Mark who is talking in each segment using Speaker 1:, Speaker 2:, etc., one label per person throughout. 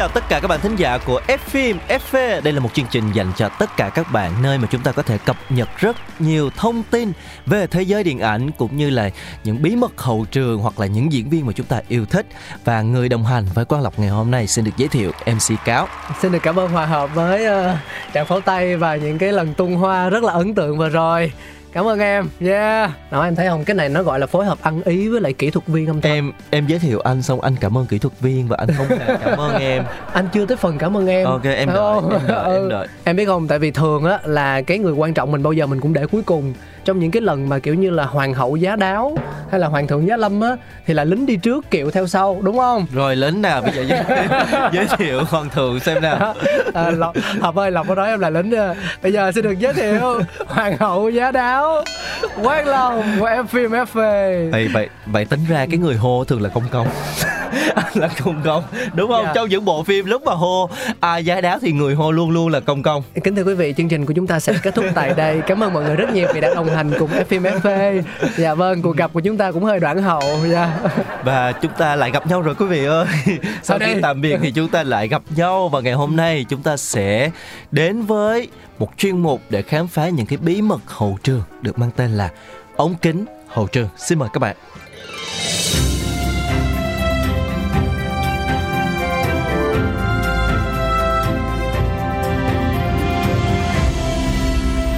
Speaker 1: Chào tất cả các bạn thính giả của F phim FV. Đây là một chương trình dành cho tất cả các bạn nơi mà chúng ta có thể cập nhật rất nhiều thông tin về thế giới điện ảnh cũng như là những bí mật hậu trường hoặc là những diễn viên mà chúng ta yêu thích. Và người đồng hành với Quang Lộc ngày hôm nay xin được giới thiệu MC Cáo.
Speaker 2: Xin được cảm ơn hòa hợp với ờ, uh, tràng pháo tay và những cái lần tung hoa rất là ấn tượng vừa rồi. Cảm ơn em. Yeah. Nào em thấy không, cái này nó gọi là phối hợp ăn ý với lại kỹ thuật viên âm thanh.
Speaker 1: Em em giới thiệu anh xong anh cảm ơn kỹ thuật viên và anh không cảm ơn em.
Speaker 2: Anh chưa tới phần cảm ơn em.
Speaker 1: Ok em đợi,
Speaker 2: không?
Speaker 1: em đợi, em
Speaker 2: Ừ.
Speaker 1: đợi.
Speaker 2: Em biết không, tại vì thường á là cái người quan trọng mình bao giờ mình cũng để cuối cùng. Trong những cái lần mà kiểu như là hoàng hậu giá đáo hay là hoàng thượng giá lâm á thì là lính đi trước kiệu theo sau, đúng không?
Speaker 1: Rồi lính nào bây giờ giới, giới thiệu hoàng thượng xem nào.
Speaker 2: à, Lộc, Hợp ơi, Lộc có nói em là lính à. Bây giờ xin được giới thiệu Hoàng hậu giá đáo Quang Long của em phim FV
Speaker 1: vậy vậy vậy tính ra cái người hô thường là công công anh là công công. Đúng không?
Speaker 2: Dạ.
Speaker 1: trong những bộ phim lúc mà hô ai giá đáo thì người hô luôn luôn là công công.
Speaker 2: Kính thưa quý vị, chương trình của chúng ta sẽ kết thúc tại đây. Cảm ơn mọi người rất nhiều vì đã đồng hành cùng phim FV Dạ vâng, cuộc gặp của chúng ta cũng hơi đoạn hậu. Dạ.
Speaker 1: và chúng ta lại gặp nhau rồi quý vị ơi. Sau khi tạm biệt thì chúng ta lại gặp nhau. Và ngày hôm nay chúng ta sẽ đến với một chuyên mục để khám phá những cái bí mật hậu trường được mang tên là ống kính hậu trường. Xin mời các bạn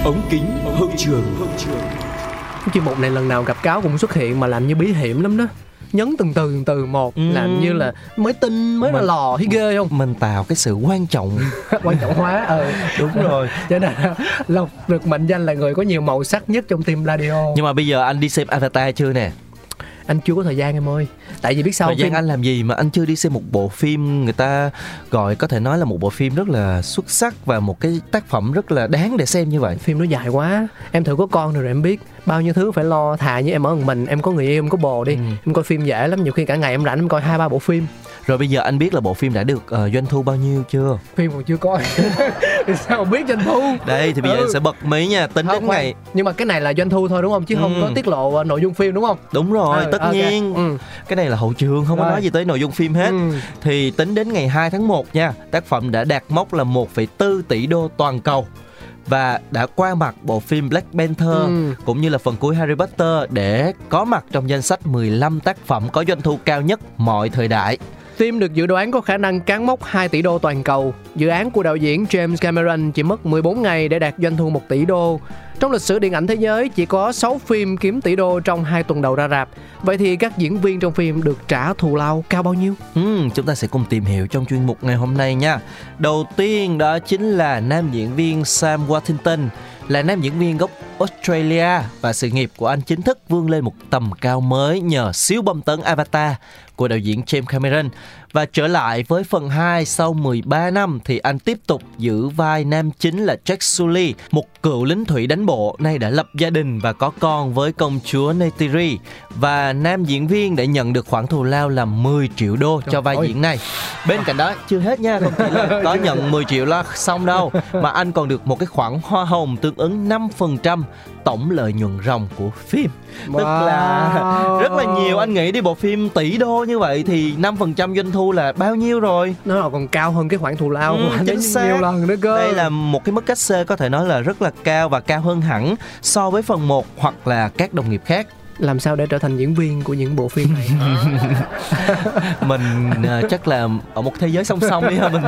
Speaker 3: ống kính hậu trường.
Speaker 2: Chuyên mục này lần nào gặp cáo cũng xuất hiện mà làm như bí hiểm lắm đó. Nhấn từng từ từng từ một
Speaker 1: Ừm.
Speaker 2: Làm như là mới tin, mới là
Speaker 1: Mình-
Speaker 2: lò thấy ghê không?
Speaker 1: mình tạo cái sự quan trọng.
Speaker 2: Quan trọng hóa ờ
Speaker 1: đúng rồi.
Speaker 2: Cho nên là Lộc được mệnh danh là người có nhiều màu sắc nhất trong team radio.
Speaker 1: Nhưng mà bây giờ anh đi xem avatar chưa nè
Speaker 2: Anh chưa có thời gian em ơi. Tại vì biết sao
Speaker 1: thời gian
Speaker 2: phim
Speaker 1: anh làm gì mà anh chưa đi xem một bộ phim người ta gọi có thể nói là một bộ phim rất là xuất sắc và một cái tác phẩm rất là đáng để xem như vậy.
Speaker 2: Phim nó dài quá. Em thử có con rồi em biết bao nhiêu thứ phải lo thà như em ở một mình em có người yêu em có bồ đi.
Speaker 1: Ừ.
Speaker 2: em coi phim dễ lắm nhiều khi cả ngày em rảnh em coi hai ba bộ phim
Speaker 1: rồi bây giờ anh biết là bộ phim đã được ờ, doanh thu bao nhiêu chưa
Speaker 2: phim còn chưa coi Thì sao mà biết doanh thu
Speaker 1: đây thì bây giờ
Speaker 2: Ừ.
Speaker 1: anh sẽ bật mí nha tính
Speaker 2: Không,
Speaker 1: đến
Speaker 2: khoan.
Speaker 1: ngày
Speaker 2: nhưng mà cái này là doanh thu thôi đúng không chứ không
Speaker 1: Ừ.
Speaker 2: có tiết lộ uh, nội dung phim đúng không
Speaker 1: đúng rồi
Speaker 2: Ừ,
Speaker 1: tất
Speaker 2: ok.
Speaker 1: nhiên
Speaker 2: ừ.
Speaker 1: cái này là hậu trường không có
Speaker 2: Rồi.
Speaker 1: nói gì tới nội dung phim hết
Speaker 2: Ừ.
Speaker 1: thì tính đến ngày 2 tháng 1 nha tác phẩm đã đạt mốc là 1,4 tỷ đô toàn cầu và đã qua mặt bộ phim Black Panther
Speaker 2: Ừ.
Speaker 1: cũng như là phần cuối Harry Potter để có mặt trong danh sách 15 tác phẩm có doanh thu cao nhất mọi thời đại.
Speaker 2: Phim được dự đoán có khả năng cán mốc 2 tỷ đô toàn cầu. Dự án của đạo diễn James Cameron chỉ mất 14 ngày để đạt doanh thu 1 tỷ đô. Trong lịch sử điện ảnh thế giới chỉ có 6 phim kiếm tỷ đô trong 2 tuần đầu ra rạp. Vậy thì các diễn viên trong phim được trả thù lao cao bao nhiêu?
Speaker 1: Ừ, chúng ta sẽ cùng tìm hiểu trong chuyên mục ngày hôm nay nha. Đầu tiên đó chính là nam diễn viên Sam Worthington là nam diễn viên gốc Australia và sự nghiệp của anh chính thức vươn lên một tầm cao mới nhờ siêu bom tấn Avatar của đạo diễn James Cameron và trở lại với phần 2 sau 13 năm thì anh tiếp tục giữ vai nam chính là Jack Sully, một cựu lính thủy đánh bộ nay đã lập gia đình và có con với công chúa Neytiri và nam diễn viên đã nhận được khoản thù lao là 10 triệu đô cho vai
Speaker 2: ơi.
Speaker 1: diễn này. Bên cạnh đó chưa hết nha, không chỉ là có nhận 10 triệu là xong đâu mà anh còn được một cái khoản hoa hồng tương ứng 5% tổng lợi nhuận ròng của phim. Tức là
Speaker 2: Wow.
Speaker 1: rất là nhiều anh nghĩ đi bộ phim tỷ đô như vậy thì 5% doanh thu là bao nhiêu rồi?
Speaker 2: Nó còn cao hơn cái khoản thù lao
Speaker 1: Ừ,
Speaker 2: của anh
Speaker 1: chính xác.
Speaker 2: nhiều lần nữa cơ.
Speaker 1: Đây là một cái mức cách xê có thể nói là rất là cao và cao hơn hẳn so với phần 1 hoặc là các đồng nghiệp khác.
Speaker 2: Làm sao để trở thành diễn viên của những bộ phim này?
Speaker 1: Mình ờ, chắc là ở một thế giới song song đi ha mình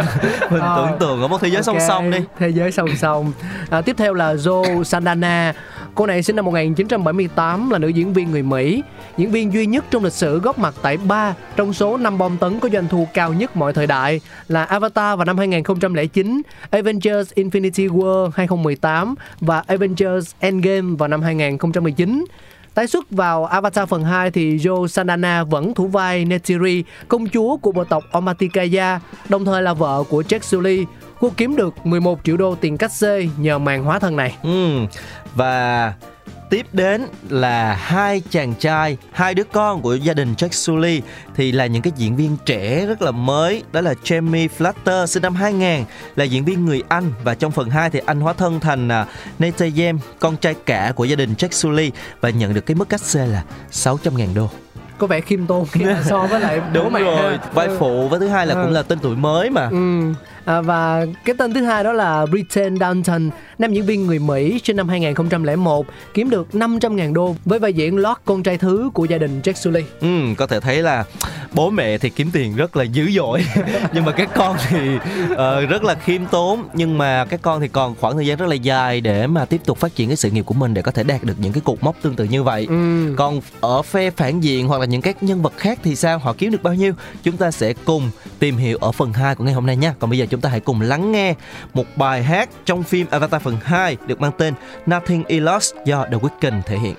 Speaker 1: mình
Speaker 2: Ờ.
Speaker 1: tưởng tượng ở một thế giới song
Speaker 2: Ok,
Speaker 1: song đi.
Speaker 2: thế giới song song. À, tiếp theo là Zoe Saldana cô này sinh năm 1978 là nữ diễn viên người Mỹ. Diễn viên duy nhất trong lịch sử góp mặt tại ba trong số 5 bom tấn có doanh thu cao nhất mọi thời đại là Avatar vào năm 2009 Avengers Infinity War 2018 và Avengers Endgame vào năm 2019 Tái xuất vào Avatar phần 2 thì Jo Sandana vẫn thủ vai Netiri, công chúa của bộ tộc Omaticaya, đồng thời là vợ của Jack Sully. Cô kiếm được 11 triệu đô tiền cách xê nhờ màn hóa thân này.
Speaker 1: Ừ. Và tiếp đến là hai chàng trai, hai đứa con của gia đình Jack Sully thì là những cái diễn viên trẻ rất là mới, đó là Jamie Flatter sinh năm 2000 là diễn viên người Anh. Và trong phần 2 thì anh hóa thân thành uh, Nathan Yem, con trai cả của gia đình Jack Sully và nhận được cái mức cách xê là 600.000 đô.
Speaker 2: Có vẻ khiêm tốn so với lại
Speaker 1: đúng
Speaker 2: mẹ
Speaker 1: rồi vai phụ với thứ hai là ừ. cũng là tên tuổi mới mà.
Speaker 2: Ừ. à, và cái tên thứ hai đó là Britain Downton nam diễn viên người Mỹ sinh năm 2001 kiếm được 500.000 đô với vai diễn lót con trai thứ của gia đình Jack Sully.
Speaker 1: Ừ, có thể thấy là bố mẹ thì kiếm tiền rất là dữ dội. Nhưng mà các con thì uh, rất là khiêm tốn. Nhưng mà các con thì còn khoảng thời gian rất là dài để mà tiếp tục phát triển cái sự nghiệp của mình để có thể đạt được những cái cột mốc tương tự như vậy. Ừ. còn ở phe phản diện hoặc là những các nhân vật khác thì sao? Họ kiếm được bao nhiêu? Chúng ta sẽ cùng tìm hiểu ở phần 2 của ngày hôm nay nha. Còn bây giờ chúng chúng ta hãy cùng lắng nghe một bài hát trong phim Avatar phần 2 được mang tên Nothing Is Lost do The Weeknd thể hiện.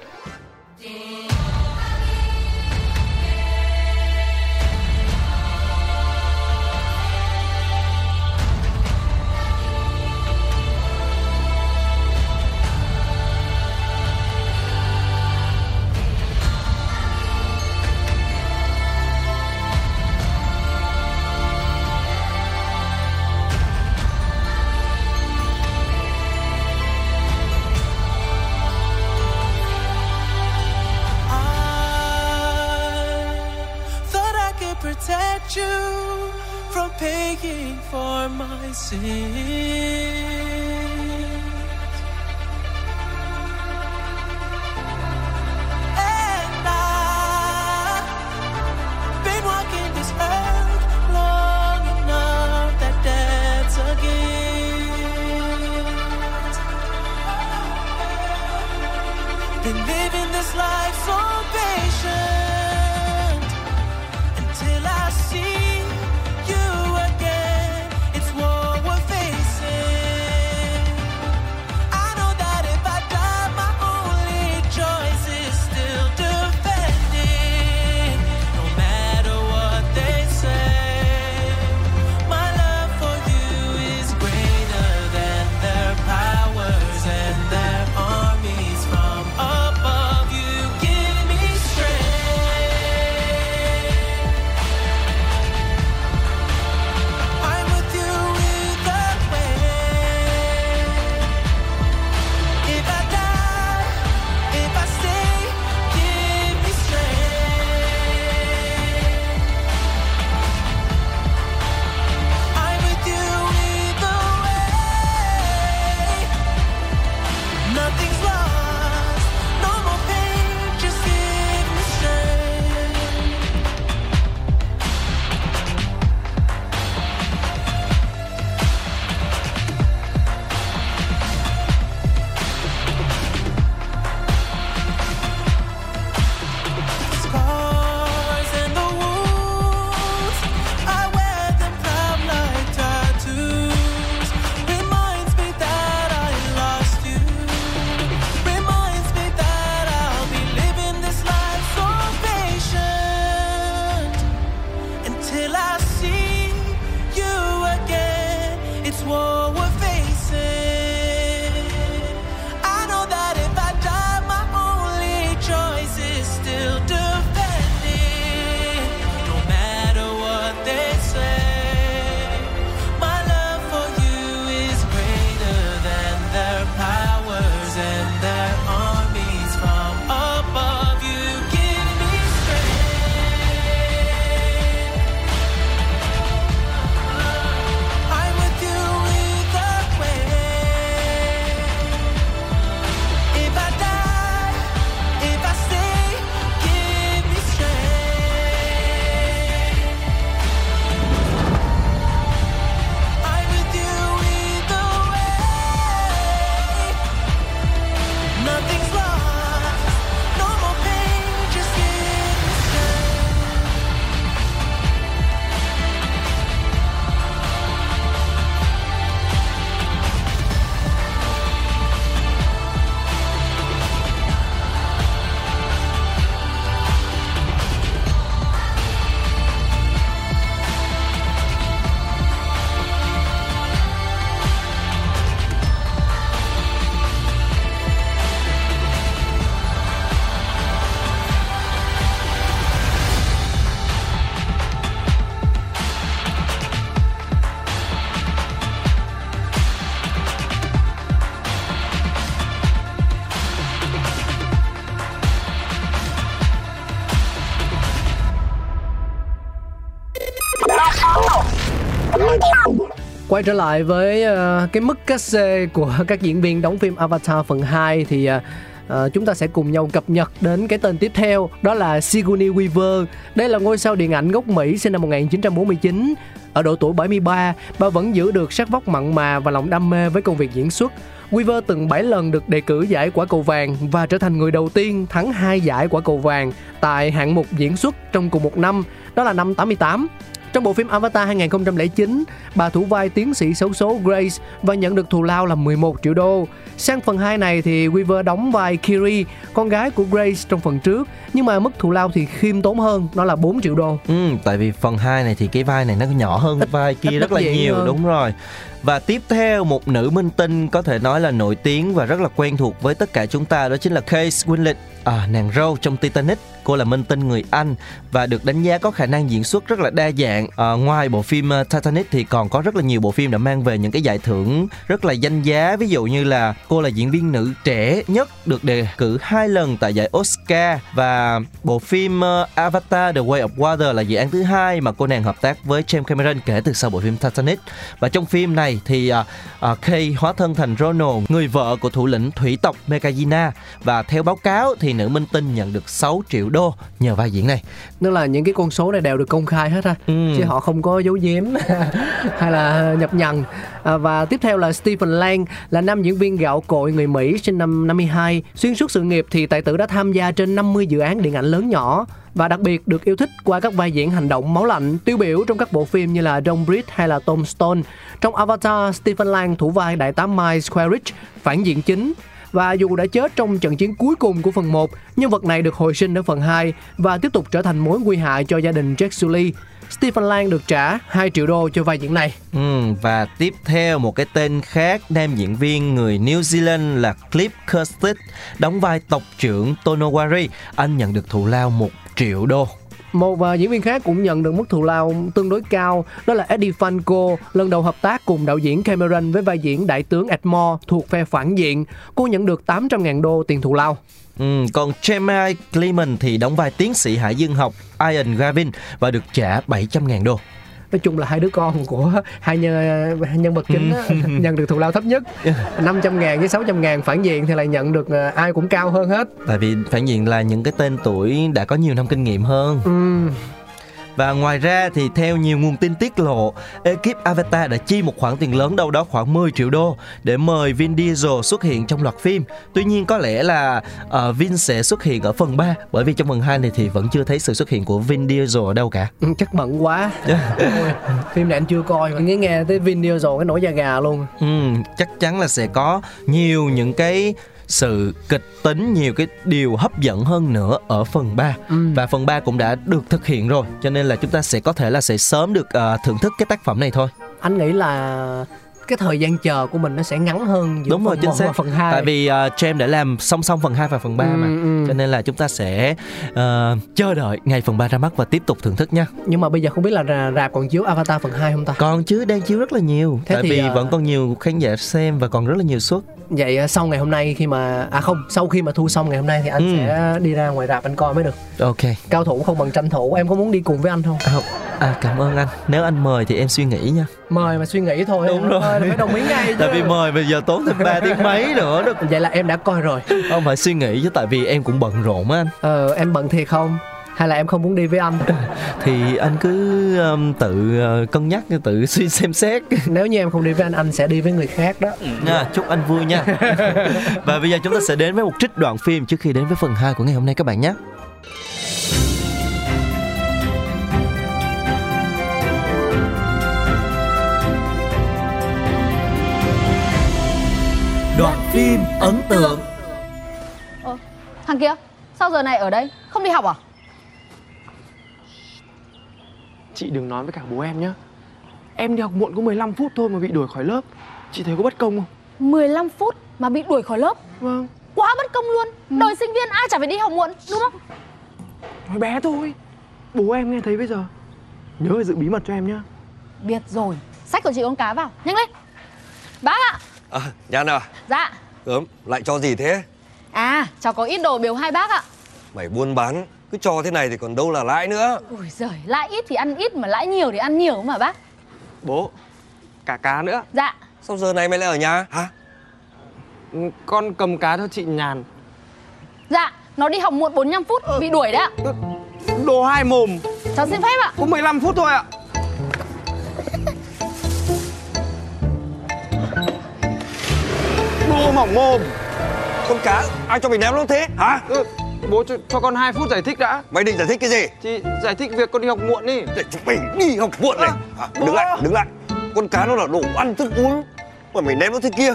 Speaker 2: Quay trở lại với uh, cái mức cách xê của các diễn viên đóng phim Avatar phần 2 thì uh, uh, chúng ta sẽ cùng nhau cập nhật đến cái tên tiếp theo đó là Sigourney Weaver. Đây là ngôi sao điện ảnh gốc Mỹ sinh năm 1949. Ở độ tuổi 73, bà vẫn giữ được sắc vóc mặn mà và lòng đam mê với công việc diễn xuất. Weaver từng 7 lần được đề cử giải quả cầu vàng và trở thành người đầu tiên thắng hai giải quả cầu vàng tại hạng mục diễn xuất trong cùng một năm, đó là năm 88. Trong bộ phim Avatar 2009, bà thủ vai tiến sĩ xấu số Grace và nhận được thù lao là 11 triệu đô. Sang phần 2 này thì Weaver đóng vai Kiri, con gái của Grace trong phần trước, nhưng mà mức thù lao thì khiêm tốn hơn, nó là 4 triệu đô.
Speaker 1: Ừ, tại vì phần 2 này thì cái vai này nó nhỏ hơn
Speaker 2: Ít-
Speaker 1: vai kia
Speaker 2: ít
Speaker 1: rất là nhiều
Speaker 2: hơn.
Speaker 1: đúng rồi. Và tiếp theo một nữ minh tinh có thể nói là nổi tiếng và rất là quen thuộc với tất cả chúng ta đó chính là Kate Winslet, à, nàng râu trong Titanic. Cô là minh tinh người Anh và được đánh giá có khả năng diễn xuất rất là đa dạng. À, ngoài bộ phim ờ, Titanic thì còn có rất là nhiều bộ phim đã mang về những cái giải thưởng rất là danh giá. Ví dụ như là cô là diễn viên nữ trẻ nhất được đề cử hai lần tại giải Oscar và bộ phim ờ, Avatar The Way of Water là dự án thứ hai mà cô nàng hợp tác với James Cameron kể từ sau bộ phim Titanic. Và trong phim này thì uh, uh, Kay hóa thân thành Ronald, người vợ của thủ lĩnh thủy tộc Megazina và theo báo cáo thì nữ minh tinh nhận được 6 triệu đô nhờ vai diễn này.
Speaker 2: Tức là những cái con số này đều được công khai hết ha
Speaker 1: Ừ.
Speaker 2: chứ họ không có giấu giếm hay là nhập nhằng à, và tiếp theo là Stephen Lang là nam diễn viên gạo cội người Mỹ sinh năm 52 xuyên suốt sự nghiệp thì tài tử đã tham gia trên 50 dự án điện ảnh lớn nhỏ và đặc biệt được yêu thích qua các vai diễn hành động máu lạnh tiêu biểu trong các bộ phim như là John Bridge hay là Tombstone. Trong Avatar, Stephen Lang thủ vai đại tá Miles Quaritch, phản diện chính và dù đã chết trong trận chiến cuối cùng của phần 1, nhân vật này được hồi sinh ở phần 2 và tiếp tục trở thành mối nguy hại cho gia đình Jack Sully. Stephen Lang được trả 2 triệu đô cho vai diễn này.
Speaker 1: Ừ, và tiếp theo một cái tên khác nam diễn viên người New Zealand là Cliff Curtis đóng vai tộc trưởng Tonowari. Anh nhận được thù lao 1 triệu đô.
Speaker 2: Một uh, diễn viên khác cũng nhận được mức thù lao tương đối cao, đó là Eddie Franco lần đầu hợp tác cùng đạo diễn Cameron với vai diễn đại tướng Edmore thuộc phe phản diện. Cô nhận được 800.000 đô tiền thù lao.
Speaker 1: Ừ, còn Jeremy Clement thì đóng vai tiến sĩ hải dương học Ian Gavin và được trả 700.000 đô.
Speaker 2: Nói chung là hai đứa con của hai nhân, nhân vật chính á, nhận được thù lao thấp nhất. 500 ngàn với 600 ngàn phản diện thì lại nhận được uh, ai cũng cao hơn hết.
Speaker 1: Tại vì phản diện là những cái tên tuổi đã có nhiều năm kinh nghiệm hơn.
Speaker 2: Ừm,
Speaker 1: Và ngoài ra thì theo nhiều nguồn tin tiết lộ, ekip Avatar đã chi một khoản tiền lớn đâu đó khoảng 10 triệu đô để mời Vin Diesel xuất hiện trong loạt phim. Tuy nhiên có lẽ là ờ, Vin sẽ xuất hiện ở phần 3 bởi vì trong phần 2 này thì vẫn chưa thấy sự xuất hiện của Vin Diesel ở đâu cả.
Speaker 2: Ừ, chắc bận quá Ôi, phim này anh chưa coi mà nghe nghe tới Vin Diesel cái nổi da gà luôn
Speaker 1: Ừ, chắc chắn là sẽ có nhiều những cái sự kịch tính nhiều cái điều hấp dẫn hơn nữa ở phần 3
Speaker 2: Ừ.
Speaker 1: và phần 3 cũng đã được thực hiện rồi cho nên là chúng ta sẽ có thể là sẽ sớm được ờ, thưởng thức cái tác phẩm này thôi.
Speaker 2: Anh nghĩ là cái thời gian chờ của mình nó sẽ ngắn hơn giữa
Speaker 1: đúng rồi
Speaker 2: phần
Speaker 1: chính
Speaker 2: 1
Speaker 1: xác.
Speaker 2: phần 2
Speaker 1: tại vì uh, James đã làm song song phần 2 và phần 3 mà.
Speaker 2: Ừ, ừ.
Speaker 1: cho nên là chúng ta sẽ ờ, chờ đợi ngày phần 3 ra mắt và tiếp tục thưởng thức nha.
Speaker 2: Nhưng mà bây giờ không biết là rạp còn chiếu Avatar phần 2 không ta?
Speaker 1: Còn chứ đang chiếu rất là nhiều.
Speaker 2: Thế
Speaker 1: tại
Speaker 2: thì,
Speaker 1: vì
Speaker 2: ờ,
Speaker 1: vẫn còn nhiều khán giả xem và còn rất là nhiều suất
Speaker 2: vậy à, sau ngày hôm nay khi mà à không sau khi mà thu xong ngày hôm nay thì anh
Speaker 1: Ừ.
Speaker 2: sẽ đi ra ngoài rạp anh coi mới được.
Speaker 1: Ok.
Speaker 2: Cao thủ không bằng tranh thủ em có muốn đi cùng với anh không?
Speaker 1: À, à cảm ơn anh. Nếu anh mời thì em suy nghĩ nha.
Speaker 2: Mời mà suy nghĩ thôi
Speaker 1: Đúng rồi.
Speaker 2: Mời là phải đồng ý ngay chứ.
Speaker 1: Tại vì mời bây giờ tốn thêm 3 tiếng mấy nữa đó
Speaker 2: vậy là em đã coi rồi.
Speaker 1: Không phải suy nghĩ chứ tại vì em cũng bận rộn á anh.
Speaker 2: Ờ em bận thiệt không hay là em không muốn đi với anh?
Speaker 1: Thì anh cứ um, tự uh, cân nhắc tự suy xem xét.
Speaker 2: Nếu như em không đi với anh anh sẽ đi với người khác đó.
Speaker 1: Nha chúc anh vui nha. Và bây giờ chúng ta sẽ đến với một trích đoạn phim trước khi đến với phần 2 của ngày hôm nay các bạn nhé. Đoạn phim ấn tượng.
Speaker 4: Ờ, thằng kia, sao giờ này ở đây? Không đi học à?
Speaker 5: Chị đừng nói với cả bố em nhé Em đi học muộn có 15 phút thôi mà bị đuổi khỏi lớp. Chị thấy có bất công không?
Speaker 4: 15 phút mà bị đuổi khỏi lớp?
Speaker 5: Vâng.
Speaker 4: Quá bất công luôn. Đời sinh viên ai chả phải đi học muộn, đúng không?
Speaker 5: Nói bé thôi. Bố em nghe thấy bây giờ. Nhớ giữ bí mật cho em nhá.
Speaker 4: Biết rồi. Sách của chị con cá vào, nhanh lên. Bác ạ.
Speaker 6: À, Nhan à,
Speaker 4: Dạ.
Speaker 6: Ớm, lại cho gì thế?
Speaker 4: À, cháu có ít đồ biếu hai bác ạ.
Speaker 6: Mày buôn bán, cứ cho thế này thì còn đâu là lãi nữa.
Speaker 4: Ui giời, lãi ít thì ăn ít mà lãi nhiều thì ăn nhiều mà bác
Speaker 5: Bố, cả cá nữa.
Speaker 4: Dạ
Speaker 6: Sao giờ này mày lại ở nhà hả
Speaker 5: Ừ, Con cầm cá cho chị nhàn.
Speaker 4: Dạ Nó đi học muộn 45 phút Bị đuổi đấy ạ
Speaker 5: Ừ, Đồ hai mồm,
Speaker 4: Cháu xin phép ạ
Speaker 5: có 15 phút thôi ạ. Đồ mỏng mồm.
Speaker 6: con cá ai cho mày ném nó thế hả
Speaker 5: Ừ, bố cho, cho con 2 phút giải thích đã.
Speaker 6: mày định giải thích cái gì
Speaker 5: Chị giải thích việc con đi học muộn đi.
Speaker 6: để chúng mày đi học muộn này hả?
Speaker 5: bố.
Speaker 6: đứng lại đứng lại con cá nó là đồ ăn thức uống mà mày ném nó thế kia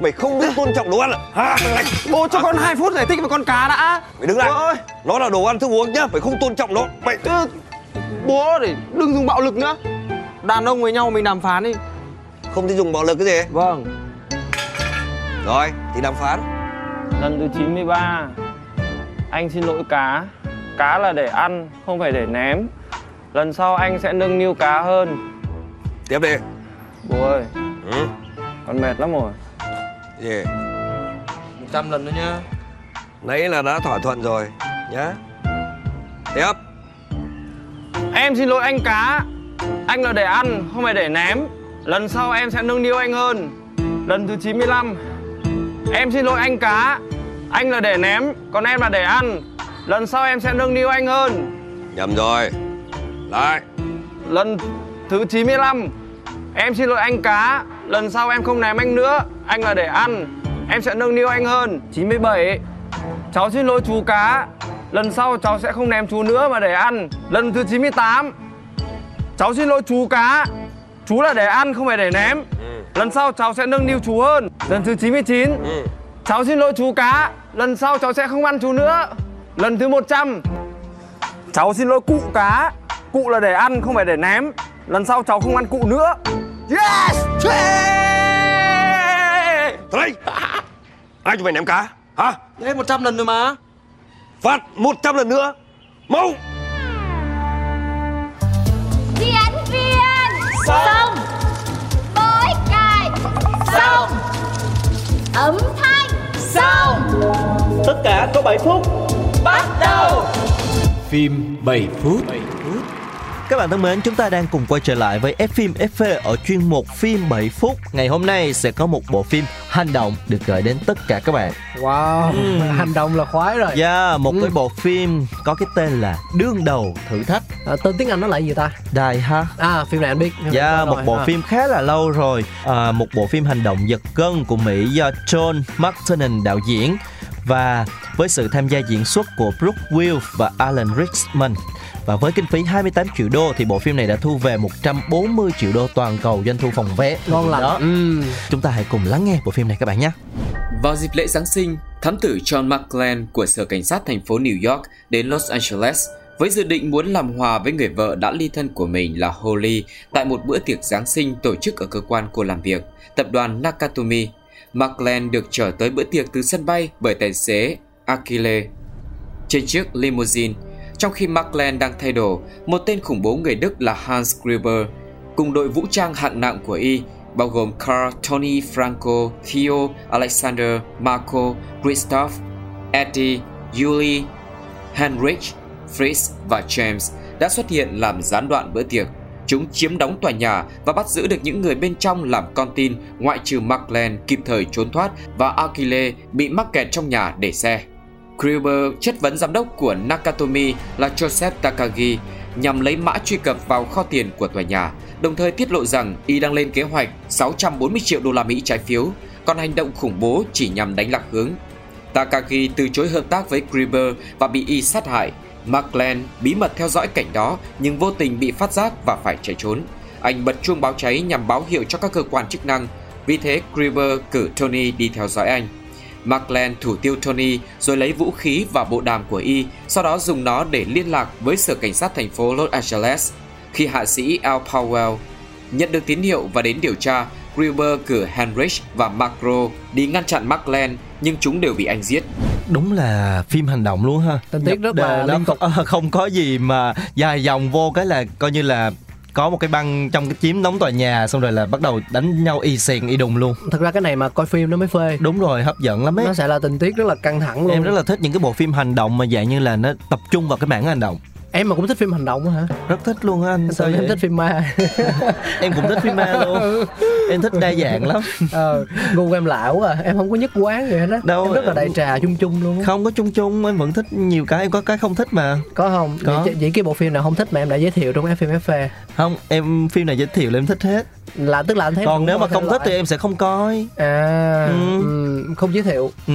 Speaker 6: mày không biết tôn trọng đồ ăn à này
Speaker 5: Bố cho con 2 phút giải thích về con cá đã.
Speaker 6: mày đứng lại
Speaker 5: ơi.
Speaker 6: nó là đồ ăn thức uống nhá mày không tôn trọng nó mày
Speaker 5: Ừ, bố để đừng dùng bạo lực nữa. Đàn ông với nhau mình đàm phán đi.
Speaker 6: không thể dùng bạo lực cái gì
Speaker 5: Vâng.
Speaker 6: rồi thì đàm phán
Speaker 5: Lần thứ 93 Anh xin lỗi cá. Cá là để ăn, không phải để ném. Lần sau anh sẽ nâng niu cá hơn.
Speaker 6: Tiếp đi.
Speaker 5: Bố ơi,
Speaker 6: ừ.
Speaker 5: con mệt lắm rồi.
Speaker 6: Gì?
Speaker 5: 100 lần nữa nhá.
Speaker 6: Nãy là đã thỏa thuận rồi nhá. Tiếp.
Speaker 5: Em xin lỗi anh cá. Anh là để ăn, không phải để ném. Lần sau em sẽ nâng niu anh hơn. Lần thứ 95 Em xin lỗi anh cá Anh là để ném, còn em là để ăn. Lần sau em sẽ nâng niu anh hơn.
Speaker 6: Nhầm rồi. Lại.
Speaker 5: Lần thứ 95 Em xin lỗi anh cá. Lần sau em không ném anh nữa Anh là để ăn. Em sẽ nâng niu anh hơn. 97 Cháu xin lỗi chú cá. Lần sau cháu sẽ không ném chú nữa mà để ăn. Lần thứ 98 Cháu xin lỗi chú cá. Chú là để ăn không phải để ném. Lần sau cháu sẽ nâng niu chú hơn. Lần thứ 99
Speaker 6: ừ.
Speaker 5: Cháu xin lỗi chú cá. Lần sau cháu sẽ không ăn chú nữa. Lần thứ 100 Cháu xin lỗi cụ cá. Cụ là để ăn không phải để ném. Lần sau cháu không ăn cụ nữa. Yes!
Speaker 6: Tới đây ai cho mày ném cá? Hả?
Speaker 5: Thế 100 lần rồi mà.
Speaker 6: Phát 100 lần nữa. Mau!
Speaker 7: Diễn viên Xong Bối cài Xong Âm thanh Xong!
Speaker 1: Tất cả có 7 phút.
Speaker 7: Bắt đầu!
Speaker 3: Phim 7 phút
Speaker 1: Các bạn thân mến, chúng ta đang cùng quay trở lại với F phim FV ở chuyên mục phim 7 phút. Ngày hôm nay sẽ có một bộ phim hành động được gửi đến tất cả các bạn.
Speaker 2: Wow, hành động là khoái rồi.
Speaker 1: Yeah, một
Speaker 2: Ừ.
Speaker 1: cái bộ phim có cái tên là Đương đầu thử thách
Speaker 2: À, tên tiếng Anh nó là gì ta?
Speaker 1: Die Hard.
Speaker 2: À, phim này anh biết.
Speaker 1: Yeah,
Speaker 2: Rồi,
Speaker 1: một bộ
Speaker 2: à.
Speaker 1: phim khá là lâu rồi à, Một bộ phim hành động giật gân của Mỹ do John McTiernan đạo diễn Và với sự tham gia diễn xuất của Brooke Wills và Alan Rickman và với kinh phí 28 triệu đô thì bộ phim này đã thu về 140 triệu đô toàn cầu doanh thu phòng vé.
Speaker 2: ngon lành.
Speaker 1: Đó.
Speaker 2: Ừ.
Speaker 1: Chúng ta hãy cùng lắng nghe bộ phim này các bạn nhé.
Speaker 8: Vào dịp lễ Giáng sinh, thám tử John McClane của Sở Cảnh sát thành phố New York đến Los Angeles với dự định muốn làm hòa với người vợ đã ly thân của mình là Holly tại một bữa tiệc Giáng sinh tổ chức ở cơ quan cô làm việc, tập đoàn Nakatomi. McClane được trở tới bữa tiệc từ sân bay bởi tài xế Akile. Trên chiếc limousine, trong khi Markland đang thay đồ, một tên khủng bố người Đức là Hans Gruber cùng đội vũ trang hạng nặng của y bao gồm Carl, Tony, Franco, Theo, Alexander, Marco, Christoph, Eddie, Yuli, Heinrich, Fritz và James đã xuất hiện làm gián đoạn bữa tiệc. Chúng chiếm đóng tòa nhà và bắt giữ được những người bên trong làm con tin ngoại trừ Markland kịp thời trốn thoát và Achille bị mắc kẹt trong nhà để xe. Kruber chất vấn giám đốc của Nakatomi là Joseph Takagi nhằm lấy mã truy cập vào kho tiền của tòa nhà, đồng thời tiết lộ rằng y đang lên kế hoạch 640 triệu đô la Mỹ trái phiếu, còn hành động khủng bố chỉ nhằm đánh lạc hướng. Takagi từ chối hợp tác với Kruber và bị y sát hại. McLean bí mật theo dõi cảnh đó nhưng vô tình bị phát giác và phải chạy trốn. Anh bật chuông báo cháy nhằm báo hiệu cho các cơ quan chức năng, vì thế Kruber cử Tony đi theo dõi anh. McLean thủ tiêu Tony rồi lấy vũ khí và bộ đàm của y, sau đó dùng nó để liên lạc với sở cảnh sát thành phố Los Angeles. Khi hạ sĩ Al Powell nhận được tín hiệu và đến điều tra, Gruber cử Heinrich và Macro đi ngăn chặn McLean nhưng chúng đều bị anh giết.
Speaker 1: Đúng là phim hành động luôn ha.
Speaker 2: Tình tiết rất là
Speaker 1: Nhập đề
Speaker 2: liên tục.
Speaker 1: Không, không có gì mà dài dòng vô cái là coi như là có một cái băng trong cái chiếm đóng tòa nhà xong rồi là bắt đầu đánh nhau y xiền y đùng luôn.
Speaker 2: Thật ra cái này mà coi phim nó mới phê.
Speaker 1: Đúng rồi, hấp dẫn lắm ấy.
Speaker 2: Nó sẽ là tình tiết rất là căng thẳng luôn.
Speaker 1: Em rất là thích những cái bộ phim hành động mà dạng như là nó tập trung vào cái mảng hành động.
Speaker 2: Em mà cũng thích phim hành động hả?
Speaker 1: Rất thích luôn á anh.
Speaker 2: Sao em
Speaker 1: vậy?
Speaker 2: thích phim ma?
Speaker 1: Em cũng thích phim ma luôn. Em thích đa dạng lắm.
Speaker 2: Ờ gu em quá à. em không có nhất quán gì hết á.
Speaker 1: Đâu,
Speaker 2: em rất là đại trà chung chung luôn
Speaker 1: không có chung chung em vẫn thích nhiều cái em có cái không thích mà.
Speaker 2: Có không?
Speaker 1: Có.
Speaker 2: vậy, vậy cái bộ phim nào không thích mà em đã giới thiệu trong FM FV
Speaker 1: không em phim này giới thiệu là em thích hết
Speaker 2: là tức là anh thấy
Speaker 1: còn nếu mà không thích thì
Speaker 2: loại.
Speaker 1: em sẽ không coi
Speaker 2: à
Speaker 1: Ừ.
Speaker 2: ừ, không giới thiệu
Speaker 1: ừ,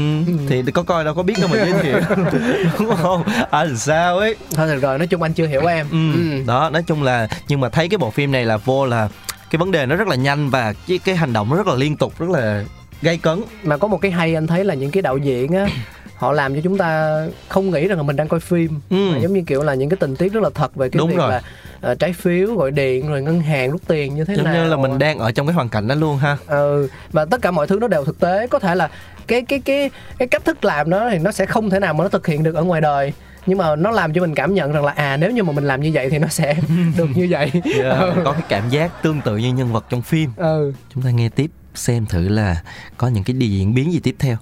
Speaker 1: thì có coi đâu có biết đâu mà giới thiệu đúng không anh sao ấy
Speaker 2: thôi được rồi nói chung anh chưa hiểu em
Speaker 1: ừ.
Speaker 2: Ừ.
Speaker 1: đó nói chung là nhưng mà thấy cái bộ phim này là vô là cái vấn đề nó rất là nhanh và cái cái hành động nó rất là liên tục rất là gây cấn
Speaker 2: mà có một cái hay anh thấy là những cái đạo diễn á họ làm cho chúng ta không nghĩ rằng là mình đang coi phim
Speaker 1: Ừ.
Speaker 2: mà giống như kiểu là những cái tình tiết rất là thật về cái
Speaker 1: Đúng
Speaker 2: việc
Speaker 1: rồi.
Speaker 2: là ờ, trái phiếu gọi điện rồi ngân hàng rút tiền như thế
Speaker 1: giống
Speaker 2: nào
Speaker 1: như là mình đang ở trong cái hoàn cảnh đó luôn ha.
Speaker 2: Ừ và tất cả mọi thứ nó đều thực tế. Có thể là cái cái cái cái cách thức làm đó thì nó sẽ không thể nào mà nó thực hiện được ở ngoài đời. Nhưng mà nó làm cho mình cảm nhận rằng là à nếu như mà mình làm như vậy thì nó sẽ được như vậy.
Speaker 1: Yeah, có cái cảm giác tương tự như nhân vật trong phim.
Speaker 2: Ừ.
Speaker 1: Chúng ta nghe tiếp xem thử là có những cái đi diễn biến gì tiếp theo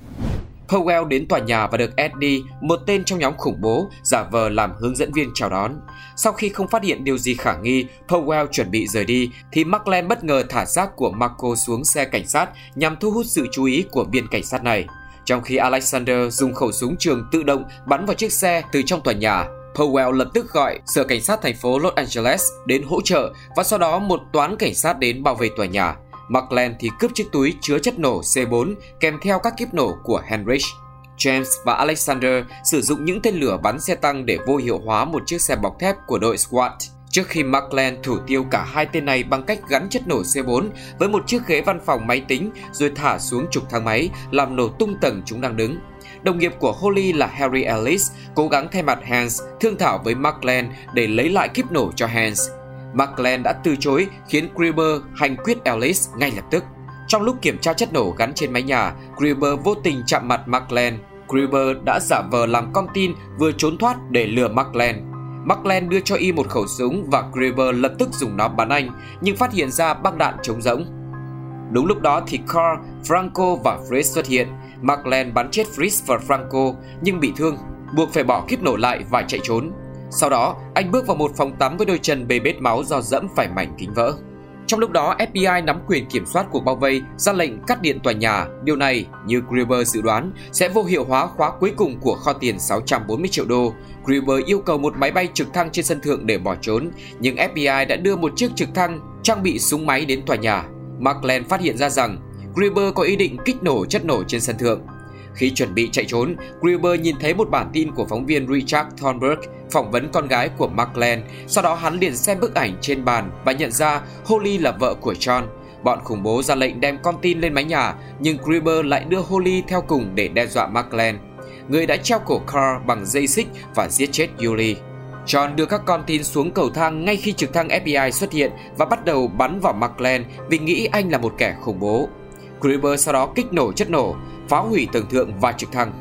Speaker 8: Powell đến tòa nhà và được Eddie, một tên trong nhóm khủng bố, giả vờ làm hướng dẫn viên chào đón. Sau khi không phát hiện điều gì khả nghi, Powell chuẩn bị rời đi, thì Markland bất ngờ thả xác của Marco xuống xe cảnh sát nhằm thu hút sự chú ý của viên cảnh sát này. Trong khi Alexander dùng khẩu súng trường tự động bắn vào chiếc xe từ trong tòa nhà, Powell lập tức gọi sở cảnh sát thành phố Los Angeles đến hỗ trợ và sau đó một toán cảnh sát đến bảo vệ tòa nhà. McLean thì cướp chiếc túi chứa chất nổ C4 kèm theo các kíp nổ của Henrich. James và Alexander sử dụng những tên lửa bắn xe tăng để vô hiệu hóa một chiếc xe bọc thép của đội SWAT. Trước khi McLean thủ tiêu cả hai tên này bằng cách gắn chất nổ C4 với một chiếc ghế văn phòng máy tính rồi thả xuống trục thang máy, làm nổ tung tầng chúng đang đứng. Đồng nghiệp của Holly là Harry Ellis cố gắng thay mặt Hans thương thảo với McLean để lấy lại kíp nổ cho Hans. McLean đã từ chối khiến Gruber hành quyết Ellis ngay lập tức. Trong lúc kiểm tra chất nổ gắn trên mái nhà, Gruber vô tình chạm mặt McLean. Gruber đã giả vờ làm con tin vừa trốn thoát để lừa McLean. McLean đưa cho y một khẩu súng và Gruber lập tức dùng nó bắn anh, nhưng phát hiện ra băng đạn trống rỗng. Đúng lúc đó thì Carl, Franco và Fritz xuất hiện. McLean bắn chết Fritz và Franco nhưng bị thương, buộc phải bỏ kíp nổ lại và chạy trốn. Sau đó, anh bước vào một phòng tắm với đôi chân bê bết máu do dẫm phải mảnh kính vỡ. Trong lúc đó, FBI nắm quyền kiểm soát cuộc bao vây, ra lệnh cắt điện tòa nhà. Điều này, như Gruber dự đoán, sẽ vô hiệu hóa khóa cuối cùng của kho tiền 640 triệu đô. Gruber yêu cầu một máy bay trực thăng trên sân thượng để bỏ trốn, nhưng FBI đã đưa một chiếc trực thăng trang bị súng máy đến tòa nhà. Markland phát hiện ra rằng Gruber có ý định kích nổ chất nổ trên sân thượng. Khi chuẩn bị chạy trốn, Gruber nhìn thấy một bản tin của phóng viên Richard Thornburg phỏng vấn con gái của Markland. Sau đó hắn liền xem bức ảnh trên bàn và nhận ra Holly là vợ của John. Bọn khủng bố ra lệnh đem con tin lên mái nhà, nhưng Gruber lại đưa Holly theo cùng để đe dọa Markland. Người đã treo cổ Carl bằng dây xích và giết chết Yuli. John đưa các con tin xuống cầu thang ngay khi trực thăng FBI xuất hiện và bắt đầu bắn vào Markland vì nghĩ anh là một kẻ khủng bố. Gruber sau đó kích nổ chất nổ, phá hủy tầng thượng và trực thăng.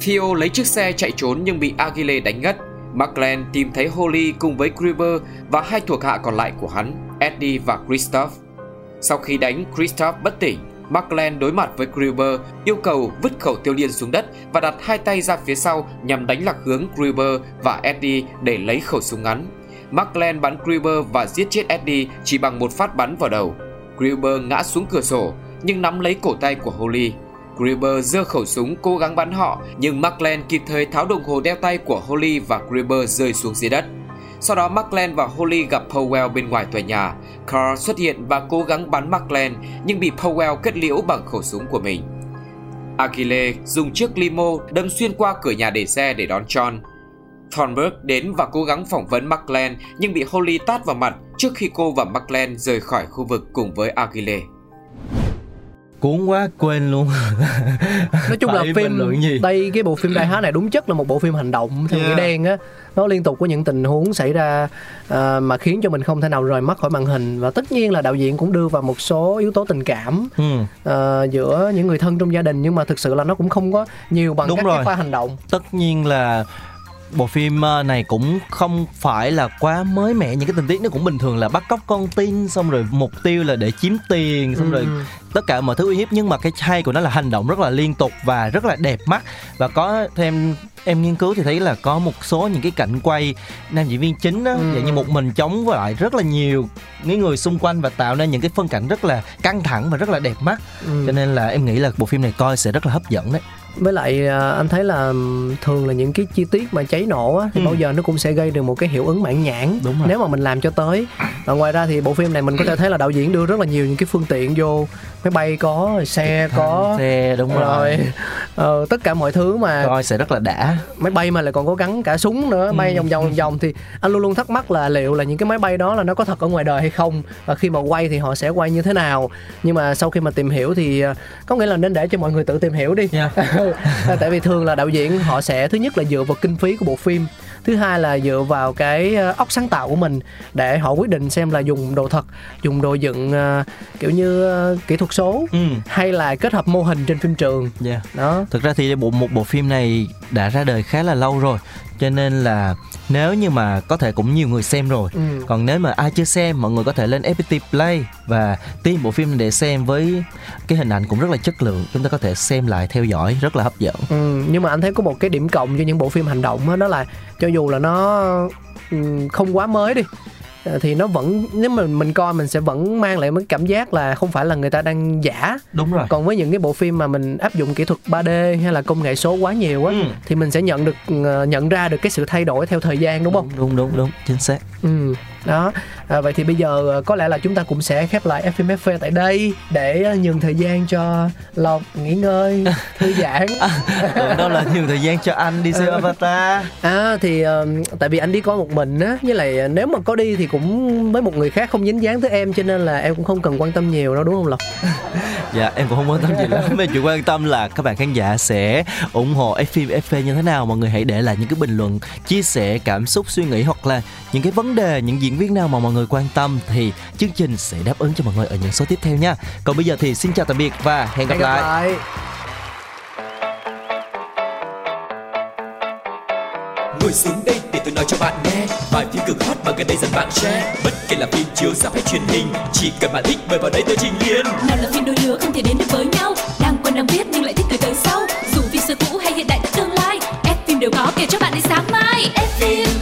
Speaker 8: Theo lấy chiếc xe chạy trốn nhưng bị Agile đánh ngất. McLean tìm thấy Holly cùng với Gruber và hai thuộc hạ còn lại của hắn, Eddie và Christoph. Sau khi đánh Christoph bất tỉnh, McLean đối mặt với Gruber yêu cầu vứt khẩu tiêu liên xuống đất và đặt hai tay ra phía sau nhằm đánh lạc hướng Gruber và Eddie để lấy khẩu súng ngắn. McLean bắn Gruber và giết chết Eddie chỉ bằng một phát bắn vào đầu. Gruber ngã xuống cửa sổ nhưng nắm lấy cổ tay của Holly. Grieber giơ khẩu súng cố gắng bắn họ, nhưng Markland kịp thời tháo đồng hồ đeo tay của Holly và Grieber rơi xuống dưới đất. Sau đó Markland và Holly gặp Powell bên ngoài tòa nhà. Carl xuất hiện và cố gắng bắn Markland, nhưng bị Powell kết liễu bằng khẩu súng của mình. Achille dùng chiếc limo đâm xuyên qua cửa nhà để xe để đón John. Thornburg đến và cố gắng phỏng vấn Markland, nhưng bị Holly tát vào mặt trước khi cô và Markland rời khỏi khu vực cùng với Achille
Speaker 1: cuốn quá quên luôn
Speaker 2: nói chung là phim
Speaker 1: gì?
Speaker 2: đây cái bộ phim đại há này đúng chất là một bộ phim hành động theo
Speaker 1: Yeah.
Speaker 2: nghĩa đen á nó liên tục có những tình huống xảy ra à, mà khiến cho mình không thể nào rời mắt khỏi màn hình và tất nhiên là đạo diễn cũng đưa vào một số yếu tố tình cảm
Speaker 1: ừ.
Speaker 2: à, giữa những người thân trong gia đình nhưng mà thực sự là nó cũng không có nhiều bằng
Speaker 1: Đúng
Speaker 2: các
Speaker 1: rồi.
Speaker 2: cái pha hành động
Speaker 1: tất nhiên là bộ phim ờ, này cũng không phải là quá mới mẻ những cái tình tiết nó cũng bình thường là bắt cóc con tin xong rồi mục tiêu là để chiếm tiền xong
Speaker 2: Ừ,
Speaker 1: rồi tất cả mọi thứ uy hiếp nhưng mà cái hay của nó là hành động rất là liên tục và rất là đẹp mắt và có thêm em nghiên cứu thì thấy là có một số những cái cảnh quay nam diễn viên chính á,
Speaker 2: Ừ.
Speaker 1: như một mình chống với lại rất là nhiều những người xung quanh và tạo nên những cái phân cảnh rất là căng thẳng và rất là đẹp mắt.
Speaker 2: Ừ.
Speaker 1: Cho nên là em nghĩ là bộ phim này coi sẽ rất là hấp dẫn đấy.
Speaker 2: Với lại à, anh thấy là thường là những cái chi tiết mà cháy nổ á, thì
Speaker 1: Ừ.
Speaker 2: bao giờ nó cũng sẽ gây được một cái hiệu ứng mãn nhãn
Speaker 1: Đúng rồi.
Speaker 2: nếu mà mình làm cho tới và ngoài ra thì bộ phim này mình có thể thấy là đạo diễn đưa rất là nhiều những cái phương tiện vô máy bay có xe có
Speaker 1: Xe đúng rồi.
Speaker 2: rồi ờ, tất cả mọi thứ mà
Speaker 1: Coi sẽ rất là đã.
Speaker 2: máy bay mà lại còn có gắn cả súng nữa bay
Speaker 1: Ừ.
Speaker 2: vòng vòng vòng thì anh luôn luôn thắc mắc là liệu là những cái máy bay đó là nó có thật ở ngoài đời hay không và khi mà quay thì họ sẽ quay như thế nào nhưng mà sau khi mà tìm hiểu thì ờ, có nghĩa là nên để cho mọi người tự tìm hiểu đi
Speaker 1: Nha.
Speaker 2: tại vì thường là đạo diễn họ sẽ thứ nhất là dựa vào kinh phí của bộ phim thứ hai là dựa vào cái ờ, óc sáng tạo của mình để họ quyết định xem là dùng đồ thật dùng đồ dựng ờ, kiểu như ờ, kỹ thuật số
Speaker 1: Ừ.
Speaker 2: hay là kết hợp mô hình trên phim trường
Speaker 1: Yeah.
Speaker 2: đó
Speaker 1: Thực ra thì bộ một bộ phim này đã ra đời khá là lâu rồi cho nên là nếu như mà có thể cũng nhiều người xem rồi.
Speaker 2: Ừ.
Speaker 1: còn nếu mà ai chưa xem mọi người có thể lên FPT Play và tìm bộ phim này để xem với cái hình ảnh cũng rất là chất lượng. Chúng ta có thể xem lại theo dõi rất là hấp dẫn.
Speaker 2: Ừ, nhưng mà anh thấy có một cái điểm cộng cho những bộ phim hành động đó, đó là cho dù là nó ừm, không quá mới đi thì nó vẫn nếu mà mình coi mình sẽ vẫn mang lại một cái cảm giác là không phải là người ta đang giả
Speaker 1: đúng rồi
Speaker 2: còn với những cái bộ phim mà mình áp dụng kỹ thuật 3D hay là công nghệ số quá nhiều á
Speaker 1: Ừ.
Speaker 2: thì mình sẽ nhận được ờ, nhận ra được cái sự thay đổi theo thời gian đúng không?
Speaker 1: đúng đúng đúng chính xác
Speaker 2: Ừ, đó. À, vậy thì bây giờ ờ, có lẽ là chúng ta cũng sẽ khép lại FM FV tại đây để ờ, nhường thời gian cho Lộc nghỉ ngơi, thư giãn.
Speaker 1: Còn đâu là nhiều thời gian cho anh đi xem Avatar
Speaker 2: À thì ờ, tại vì anh đi coi một mình á, với lại ờ, nếu mà có đi thì cũng với một người khác không dính dáng tới em cho nên là em cũng không cần quan tâm nhiều đâu đúng không Lộc?
Speaker 1: Dạ em cũng không quan tâm gì lắm Mà chỉ quan tâm là các bạn khán giả sẽ ủng hộ phim FV như thế nào Mọi người hãy để lại những cái bình luận Chia sẻ cảm xúc suy nghĩ Hoặc là những cái vấn đề Những diễn viên nào mà mọi người quan tâm thì chương trình sẽ đáp ứng cho mọi người ở những số tiếp theo nha. Còn bây giờ thì xin chào tạm biệt và hẹn gặp,
Speaker 2: hẹn gặp
Speaker 1: lại,
Speaker 2: lại.
Speaker 3: ngồi xuống đây để tôi nói cho bạn nghe bài phim cực hot mà gần đây dần bạn share. Bất kể là phim chiếu sắp hay truyền hình chỉ cần bạn thích mời vào đây tôi trình liền
Speaker 7: nào là phim đôi lứa không thể đến được với nhau. Đang quen đang biết nhưng lại thích người tới sau. Dù phim xưa cũ hay hiện đại tương lai ép phim đều có kể cho bạn đến sáng mai. Ép phim.